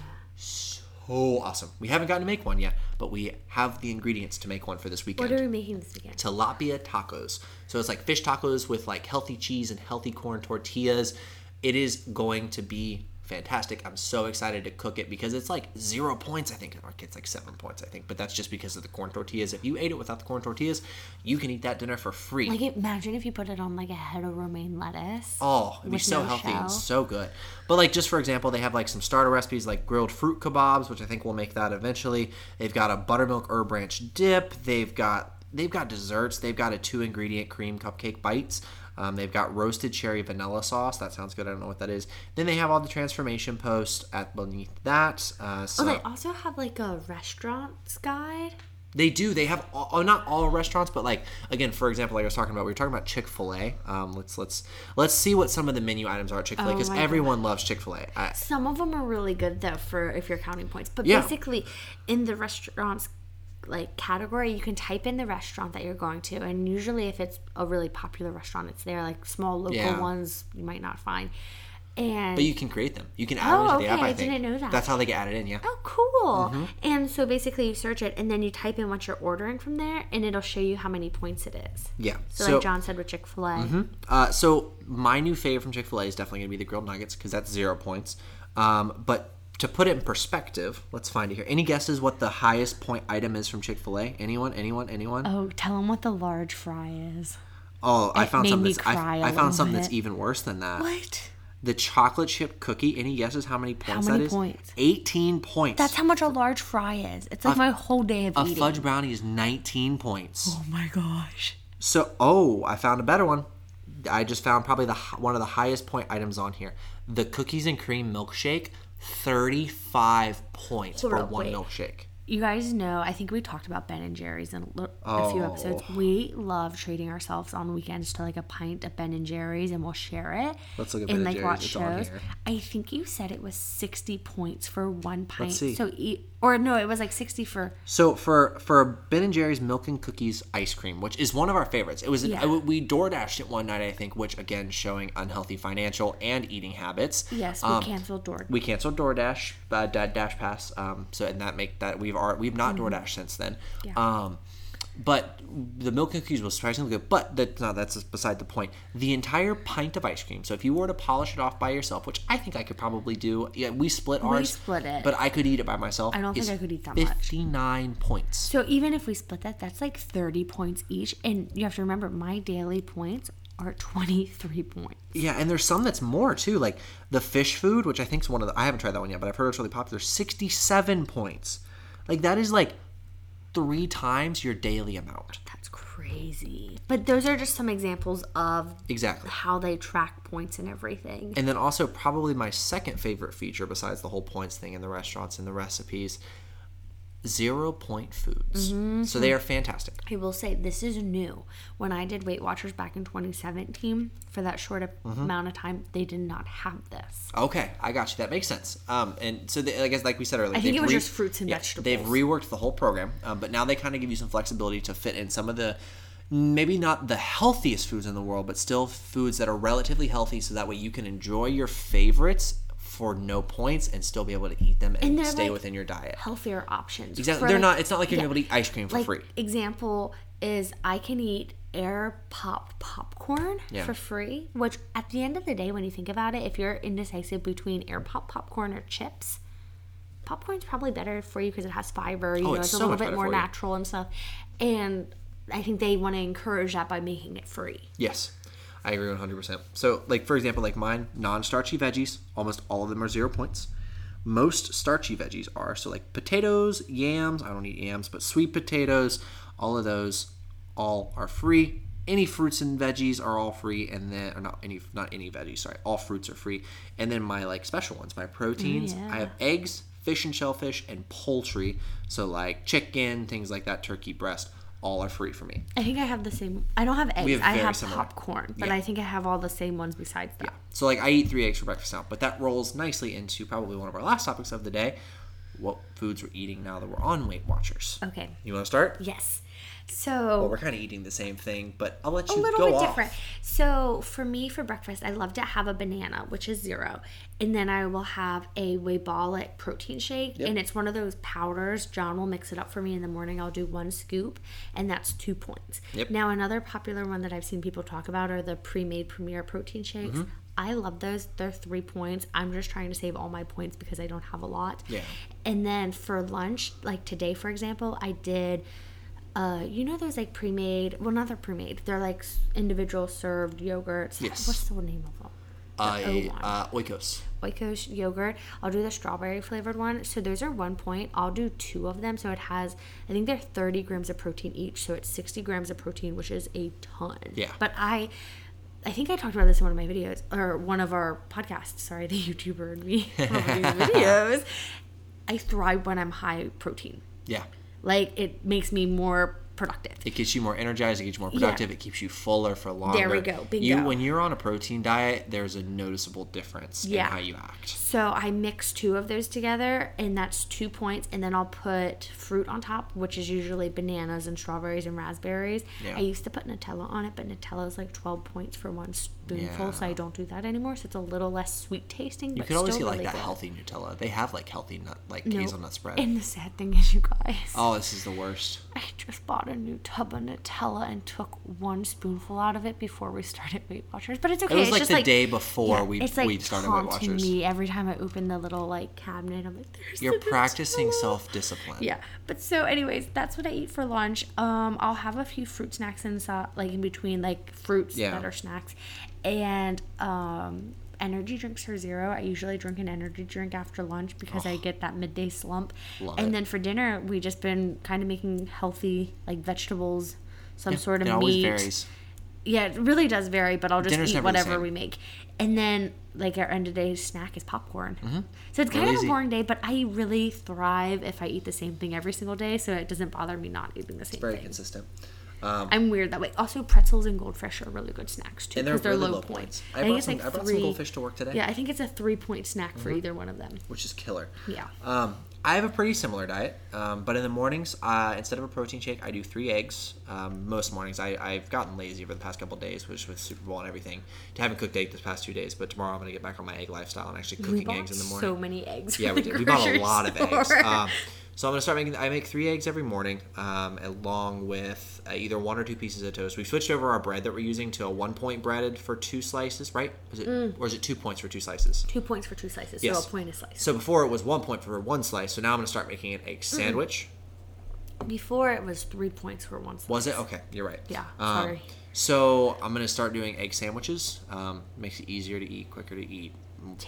Oh,
so awesome. We haven't gotten to make one yet, but we have the ingredients to make one for this weekend
What are we making this weekend?
tilapia tacos. So it's like fish tacos with like healthy cheese and healthy corn tortillas. It is going to be fantastic. I'm so excited to cook it because it's like zero points, I think. Or it's like seven points, I think. But that's just because of the corn tortillas. If you ate it without the corn tortillas, you can eat that dinner for free.
Like imagine if you put it on like a head of romaine lettuce.
Oh, it'd be so
no
healthy
shell.
and so good. But like just for example, they have like some starter recipes like grilled fruit kebabs, which I think we'll make that eventually. They've got a buttermilk herb ranch dip. They've got they've got desserts. They've got a two ingredient cream cupcake bites. Um, they've got roasted cherry vanilla sauce. That sounds good. I don't know what that is. Then they have all the transformation posts at beneath that. Uh, so
Oh, they also have like a restaurants guide.
they do. They have all, oh, not all restaurants, but like again, for example, like I was talking about, we were talking about Chick Fil A. Um, let's let's let's see what some of the menu items are at Chick Fil A
Oh
because
my
everyone loves Chick Fil A.
Some of them are really good though for if you're counting points. But
Yeah.
basically, in the restaurants like category, you can type in the restaurant that you're going to, and usually if it's a really popular restaurant, it's there. Like small local
Yeah.
ones, you might not find. And
But you can create them. You can add
Oh,
them to the app. I
I
think
didn't know that.
That's how they get added in. Yeah.
Oh, cool.
Mm-hmm.
And so basically, you search it and then you type in what you're ordering from there, and it'll show you how many points it is.
Yeah.
So,
So,
like John said with Chick fil A.
uh, so my new favorite from Chick Fil A is definitely gonna be the grilled nuggets because that's zero points. Um, but to put it in perspective, let's find it here. Any guesses what the highest point item is from Chick Fil A? Anyone? Anyone? Anyone?
Oh, tell them what the large fry is.
Oh, I found something.
me
That's, I,
a
found something that's even worse than that.
What?
The chocolate chip cookie. Any guesses how many points
many
that is?
points?
Eighteen points.
That's how much a large fry is. It's like my whole day of eating.
a
eating.
fudge brownie is nineteen points.
Oh my gosh.
So, oh, I found a better one. I just found probably the one of the highest point items on here. The cookies and cream milkshake, thirty-five points
Hold
for one milkshake.
You guys know, I think we talked about Ben and Jerry's in a a few episodes.
Oh.
We love treating ourselves on weekends to like a pint of Ben and Jerry's, and we'll share it.
Let's look at
and
Ben and
like
Jerry's.
watch shows. I think you said it was sixty points for one pint.
Let's see.
So eat, or no, it was like sixty for.
So for for Ben and Jerry's milk and cookies ice cream, which is one of our favorites, it was
Yeah.
uh, we door dashed it one night, I think, which again showing unhealthy financial and eating habits.
Yes, we
Um,
canceled door.
we canceled DoorDash, uh, Da- Dash Pass. Um, so and that make that we've we've not DoorDash since then.
Mm-hmm. Yeah.
Um, but the milk and cookies was surprisingly good. But that's not that's beside the point. The entire pint of ice cream. So if you were to polish it off by yourself, which I think I could probably do. Yeah, we split ours.
split it.
But I could eat it by myself.
I don't think I could eat that much.
Fifty nine points.
So even if we split that, that's like thirty points each, and you have to remember my daily points are twenty three points.
Yeah, and there's some that's more too, like the fish food, which I think is one of the. I haven't tried that one yet, but I've heard it's really popular. Sixty-seven points, like that is like three times your daily amount.
That's crazy. But those are just some examples of
Exactly.
how they track points and everything.
And then also probably my second favorite feature, besides the whole points thing in the restaurants and the recipes, zero point foods.
Mm-hmm.
So they are fantastic.
I will say this is new. When I did Weight Watchers back in 2017, for that short
Mm-hmm.
amount of time, they did not have this.
Okay, I got you. That makes sense. Um, and so they, I guess like we said earlier,
I think it was just fruits and
yeah,
vegetables.
They've reworked the whole program, um, but now they kind of give you some flexibility to fit in some of the maybe not the healthiest foods in the world, but still foods that are relatively healthy, so that way you can enjoy your favorites for no points and still be able to eat them and,
And
stay
like,
within your diet.
Healthier options.
Exactly. They're
like-
not. It's not like you're
yeah.
able to eat ice cream for
like
free.
example is I can eat air pop popcorn
Yeah.
for free, which at the end of the day, when you think about it, if you're indecisive between air pop popcorn or chips, popcorn's probably better for you because it has fiber. You oh, know,
Oh, it's
it's, a little bit more natural and stuff. And I think they want to encourage that by making it free.
Yes, I agree 100%. So, like, for example, like mine, non starchy veggies, almost all of them are zero points. Most starchy veggies are. So, like potatoes, yams, I don't eat yams, but sweet potatoes, all of those, all are free. any fruits and veggies are all free, and then or not any not any veggies. Sorry, all fruits are free, and then my like special ones, my proteins.
Mm, yeah.
I have eggs, fish and shellfish, and poultry. So like chicken, things like that, turkey breast, all are free for me.
I think I have the same. I don't have eggs.
have
I have
similar.
popcorn, but
Yeah.
I think I have all the same ones besides that. Yeah.
So like I eat three eggs for breakfast now, but that rolls nicely into probably one of our last topics of the day: what foods we're eating now that we're on Weight Watchers.
Okay.
You want to start?
Yes.
Well,
So
we're kind of eating the same thing, but I'll let you
know.
a little
bit
off.
different. So for me, for breakfast, I love to have a banana, which is zero, and then I will have a Weybolic protein shake, and it's one of those powders. John will mix it up for me in the morning. I'll do one scoop, and that's two points.
Yep.
Now another popular one that I've seen people talk about are the pre-made Premier protein shakes.
Mm-hmm.
I love those. They're three points. I'm just trying to save all my points because I don't have a lot.
Yeah.
And then for lunch, like today, for example, I did, uh, you know, those like pre-made. Well, not they're pre-made. They're like individual served yogurts.
Yes.
What's the name of them? One.
uh, Oikos.
Oikos yogurt. I'll do the strawberry flavored one. So those are one point. I'll do two of them. So it has, I think they're 30 grams of protein each. So it's 60 grams of protein, which is a ton.
Yeah.
But I, I think I talked about this in one of my videos or one of our podcasts. Sorry, the YouTuber and me one of these videos. I thrive when I'm high protein.
Yeah.
Like it makes me more productive.
It gets you more energized. It gets you more productive. It keeps you fuller for longer.
There we go. Bingo.
You when you're on a protein diet, there's a noticeable difference
Yeah.
in how you act.
So I mix two of those together, and that's two points. And then I'll put fruit on top, which is usually bananas and strawberries and raspberries.
Yeah.
I used to put Nutella on it, but Nutella is like 12 points for one spoonful, so
Yeah.
I don't do that anymore. So it's a little less sweet tasting.
You
but
could always get like
really
that
good.
healthy Nutella. They have like healthy nut like
No.
hazelnut spread.
And the sad thing is, you guys,
oh, this is the worst.
I just bought a new tub of Nutella and took one spoonful out of it before we started Weight Watchers. But it's okay.
It was
it's
like
just
the
like
day before
yeah,
we
it's like
we started Weight Watchers.
me every time I open the little like cabinet. I'm like, there's
You're
the
practicing self discipline.
Yeah, but so anyways, that's what I eat for lunch. Um, I'll have a few fruit snacks inside, like in between, like fruits
Yeah.
that are snacks, and um, energy drinks are zero. I usually drink an energy drink after lunch because I get that midday slump.
Love
and
it.
then for dinner, we just been kind of making healthy, like vegetables, some sort of
It always
meat.
varies.
Yeah, it really does vary, but I'll just
Dinner's
eat whatever we make. And then, like, our end of day snack is popcorn. So it's kind
Real
of
easy.
a boring day, but I really thrive if I eat the same thing every single day, so it doesn't bother me not eating the same thing.
it's Very
thing.
Very consistent. Um,
I'm weird that way. Also, pretzels and goldfish are really good snacks too
and they're
because they're,
really
low,
low
points.
points. I,
think
brought
it's
some,
like
I brought
three.
some goldfish to work today,
Yeah, I think it's a three point snack for either one of them.
which is killer.
Yeah.
Um, I have a pretty similar diet, um, but in the mornings, uh, instead of a protein shake, I do three eggs. Um, most mornings, I, I've gotten lazy over the past couple days, which with Super Bowl and everything. to haven't cooked egg this past two days, but tomorrow I'm going to get back on my egg lifestyle and actually cooking eggs in the morning.
so many eggs.
Yeah, we did. We bought a lot of eggs. Um, so I'm gonna start making. I make three eggs every morning, um, along with uh, either one or two pieces of toast. We switched over our bread that we're using to a one point breaded for two slices, right? Is it or is it two points for two slices?
Two points for two slices,
Yes.
so a point a slice.
So before it was one point for one slice. So now I'm gonna start making an egg sandwich.
Before it was three points for one slice.
Was it okay? You're right.
Yeah,
Um,
sorry.
So I'm gonna start doing egg sandwiches. Um, makes it easier to eat, quicker to eat,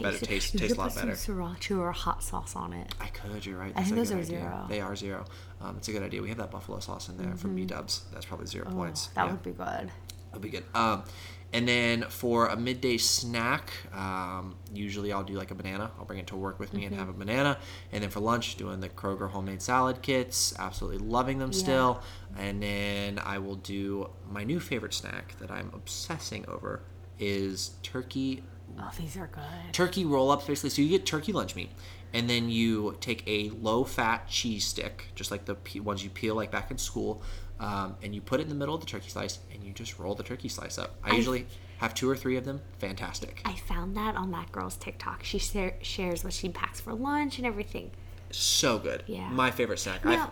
better
it.
taste
You
tastes
could
a lot
put
better.
Sriracha or hot sauce on it.
I could. You're right.
I
That's
think
a
those are
idea.
zero.
They are zero. Um, it's a good idea. We have that buffalo sauce in there from B Dubs. That's probably zero points.
That
yeah,
would be good.
that'd be good. Um, and then for a midday snack, um, usually I'll do like a banana. I'll bring it to work with me
Mm-hmm.
and have a banana. And then for lunch, doing the Kroger homemade salad kits. Absolutely loving them still. And then I will do my new favorite snack that I'm obsessing over is turkey
Oh, these are good.
turkey roll ups basically so you get turkey lunch meat and then you take a low fat cheese stick just like the pe- ones you peel like back in school um, and you put it in the middle of the turkey slice and you just roll the turkey slice up i, usually have two or three of them fantastic
I found that on that girl's TikTok. She share, shares what she packs for lunch and everything.
so good
Yeah.
my favorite snack I've-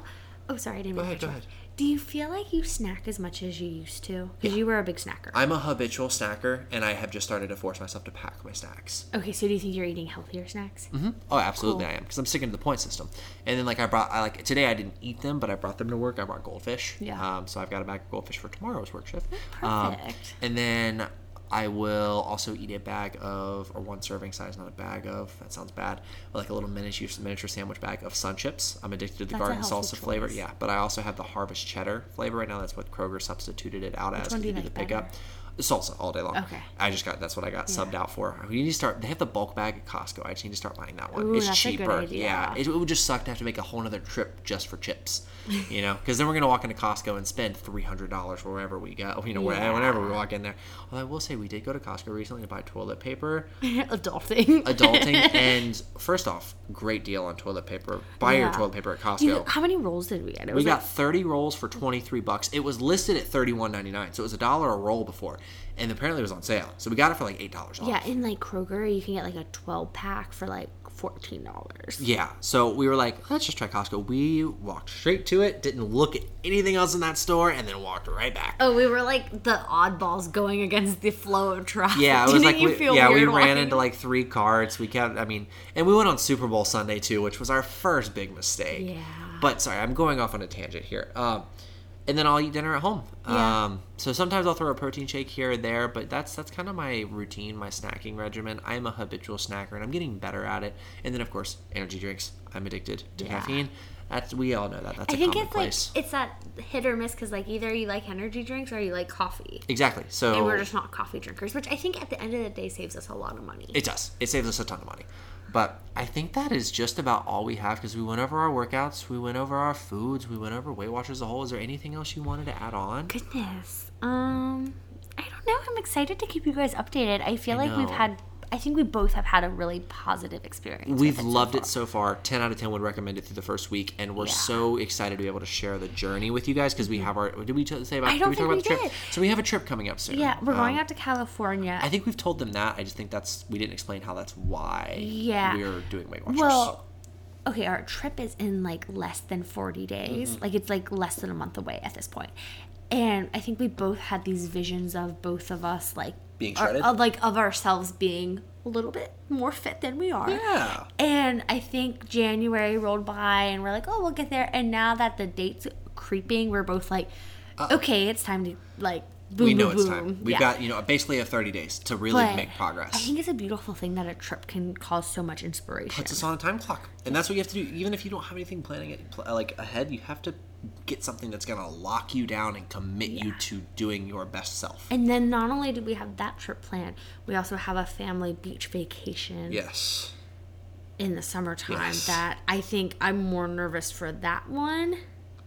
oh, sorry, I didn't
Go
mean to
ahead, go ahead.
Do you feel like you snack as much as you used to? Because you were a big snacker.
i'm a habitual snacker and i have just started to force myself to pack my snacks
okay, so do you think you're eating healthier snacks?
Mm-hmm. Oh, absolutely, I am because I'm sticking to the point system. And then like I brought, I like today I didn't eat them, but I brought them to work. I brought goldfish.
Yeah.
Um, so I've got a bag of goldfish for tomorrow's work shift. Um,
Perfect.
and then I will also eat a bag of, or one serving size, not a bag of. That sounds bad. But like a little miniature miniature sandwich bag of Sun Chips. I'm addicted to the
That's
garden salsa flavor. Yeah, but I also have the Harvest Cheddar flavor right now. That's what Kroger substituted it out as.
one do you
the
like
pickup. Salsa all day long.
Okay.
I just got that's what I got subbed out for. We need to start. They have the bulk bag at Costco. I just need to start buying that one.
Ooh,
it's
that's a good
cheaper. Yeah, it, it would just suck to have to make a whole other trip just for chips. You know, because then we're gonna walk into Costco and spend three hundred dollars wherever we go. You know,
Yeah.
whenever we walk in there. Well, I will say we did go to Costco recently to buy toilet paper,
Adulting.
adulting, and first off, great deal on toilet paper. Buy your toilet paper at Costco.
You- how many rolls did we get?
We got 30 rolls for 23 bucks. It was listed at 31.99, so it was a dollar a roll before, and apparently it was on sale. So we got it for like eight dollars off.
yeah, in like Kroger, you can get like a 12 pack for like $14.
Yeah. So we were like, let's just try Costco. We walked straight to it, didn't look at anything else in that store, and then walked right back.
Oh, we were like the oddballs going against the flow of traffic.
Yeah, it was
Didn't
like we, yeah, we ran
walking?
into like three carts. We kept, I mean, and we went on Super Bowl Sunday too, which was our first big mistake.
Yeah.
But sorry, I'm going off on a tangent here. Um, and then I'll eat dinner at home.
Yeah.
Um, so sometimes I'll throw a protein shake here or there, but that's that's kind of my routine, my snacking regimen. I'm a habitual snacker, and I'm getting better at it. And then of course, energy drinks. I'm addicted to
Yeah.
caffeine. That's we all know that. That's
I
a
think it's
place.
like it's that hit or miss because like either you like energy drinks or you like coffee,
exactly. So
and we're just not coffee drinkers, which I think at the end of the day saves us a lot of money.
It does. It saves us a ton of money. But I think that is just about all we have because we went over our workouts, we went over our foods, we went over Weight Watchers as a whole. Is there anything else you wanted to add on?
Goodness, um, I don't know. I'm excited to keep you guys updated. I feel
I
like we've had. I think we both have had a really positive experience.
We've
it
loved
far.
it so far. 10 out of 10 would recommend it through the first week. And we're
Yeah.
so excited to be able to share the journey with you guys because we have our. Did we t- say about,
I don't
did we talk
think
about the
we
trip?
did.
So we have a trip coming up soon.
Yeah, we're going
Um,
out to California.
I think we've told them that. I just think that's. We didn't explain how that's why
Yeah.
we're doing Weight Watchers.
Well, okay, our trip is in like less than 40 days.
Mm-hmm.
Like it's like less than a month away at this point. And I think we both had these visions of both of us like
Being
our- of like of ourselves being a little bit more fit than we are.
yeah.
And I think January rolled by and we're like, "Oh, we'll get there." And now that the date's creeping, we're both like, "Okay, it's time to like boom
Uh, we know
boom,
it's
boom."
time. We've
Yeah.
got, you know, basically a 30 days to really
But
make progress.
I think it's a beautiful thing that a trip can cause so much inspiration.
puts us on a time clock, and that's what you have to do. Even if you don't have anything planning it like ahead, you have to get something that's gonna lock you down and commit you to doing your best self.
And then not only do we have that trip planned, we also have a family beach vacation
Yes.
in the summertime
Yes.
that I think I'm more nervous for that one.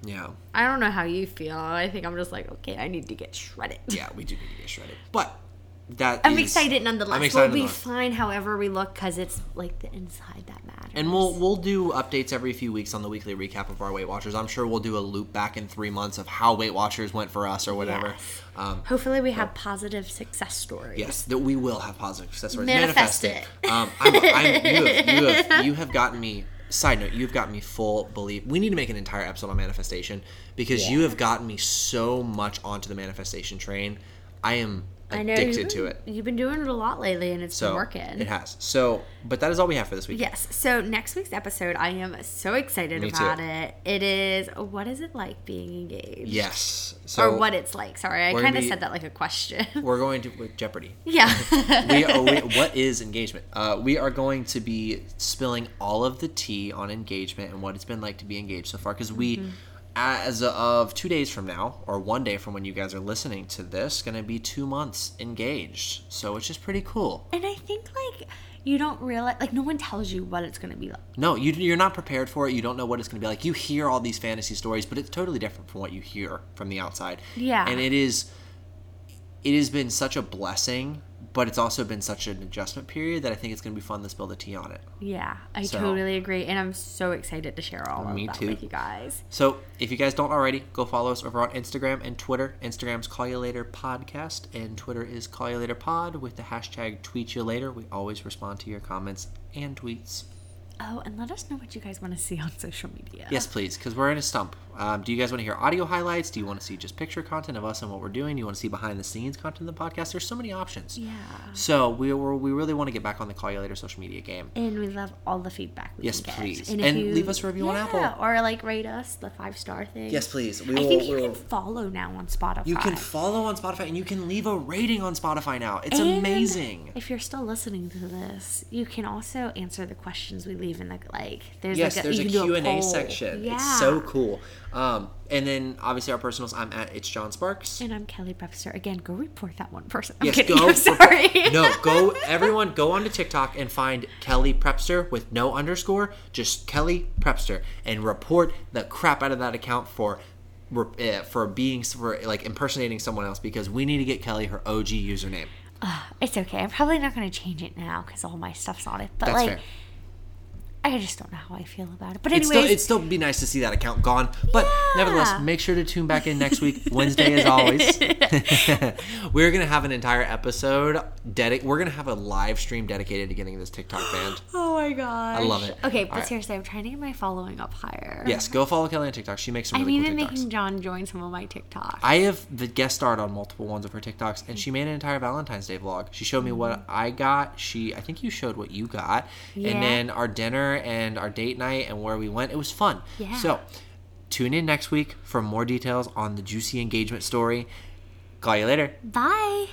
Yeah.
I don't know how you feel. I think I'm just like, okay, I need to get shredded.
Yeah, we do need to get shredded, but that
I'm
is-
excited nonetheless.
I'm excited.
we'll be fine however we look because it's like the inside that matters.
And we'll we'll do updates every few weeks on the weekly recap of our Weight Watchers. I'm sure we'll do a loop back in three months of how Weight Watchers went for us or whatever.
Yes.
Um,
Hopefully we have positive success stories.
Yes, that we will have positive success stories.
Manifest
Manifest
it.
Um, I'm, I'm, you, have, you, have, you have gotten me. Side note: You've got me full belief. We need to make an entire episode on manifestation because you have gotten me so much onto the manifestation train. I am addicted to it.
You've been doing it a lot lately and it's
So
been working.
it has. So, but that is all we have for this week.
Yes. So next week's episode, I am so excited
Me too.
about it. It is what is it like being engaged?
Yes. So
or what it's like. Sorry, I kind of said that like a question.
we're going to with Jeopardy.
yeah.
we, are, we what is engagement? Uh, we are going to be spilling all of the tea on engagement and what it's been like to be engaged so far. Because we,
Mm-hmm.
As of two days from now, or one day from when you guys are listening to this, going to be two months engaged. So it's just pretty cool.
and I think like you don't realize like no one tells you what it's gonna be like.
No, you, you're not prepared for it. You don't know what it's going to be like. You hear all these fantasy stories, but it's totally different from what you hear from the outside.
Yeah.
And it is, it has been such a blessing, but it's also been such an adjustment period that I think it's going to be fun to spill the tea on it.
Yeah, I
So-
totally agree, and I'm so excited to share all of
Me
that
too.
with you guys.
So, if you guys don't already, go follow us over on Instagram and Twitter. Instagram's Call Ya Later Podcast, and Twitter is Call Ya Later Pod with the hashtag Tweet You Later. We always respond to your comments and tweets.
Oh, and let us know what you guys want to see on social media.
Yes, please, because we're in a stump. Um, do you guys want to hear audio highlights? Do you want to see just picture content of us and what we're doing? Do you want to see behind the scenes content of the podcast? There's so many options.
Yeah.
So we were, we really want to get back on the Call Ya Later social media game.
And we love all the feedback we
Yes, please.
if
And leave us a review on Apple.
Or like rate us the five star thing.
Yes, please. We
I
will-
think you
will-
can follow now on Spotify.
You can follow on Spotify and you can leave a rating on Spotify now. It's
And
amazing.
If you're still listening to this, you can also answer the questions we leave in the like. There's
Yes,
like
there's a
you can do
Q&A
poll.
section.
Yeah.
It's so cool. Um, and then obviously our personals, I'm at It's John Sparks.
And I'm Kelly Prepster. Again, go report that one person. I'm
Yes,
kidding.
go.
I'm sorry.
no, go. Everyone, go onto TikTok and find Kelly Prepster with no underscore, just Kelly Prepster, and report the crap out of that account for uh, for being for like impersonating someone else because we need to get Kelly her OG username.
It's okay. I'm probably not going to change it now because all my stuff's on it. But
That's
like,
fair.
I just don't know how I feel about it. But
It's
anyways,
still, it'd still be nice to see that account gone. But nevertheless, make sure to tune back in next week, Wednesday as always. we're gonna have an entire episode dedic. We're gonna have a live stream dedicated to getting this TikTok banned.
oh my god, I
love it.
Okay,
All
but
right.
seriously, I'm trying to get my following up higher.
Yes, go follow Kelly on TikTok. She makes some
I'm
really
even
cool TikToks.
making John join some of my TikToks.
I have the guest starred on multiple ones of her TikToks, and she made an entire Valentine's Day vlog. She showed me what mm. I got. She, I think you showed what you got,
Yeah.
and then our dinner and our date night and where we went. It was fun.
Yeah.
So, tune in next week for more details on the juicy engagement story. Call you later.
Bye.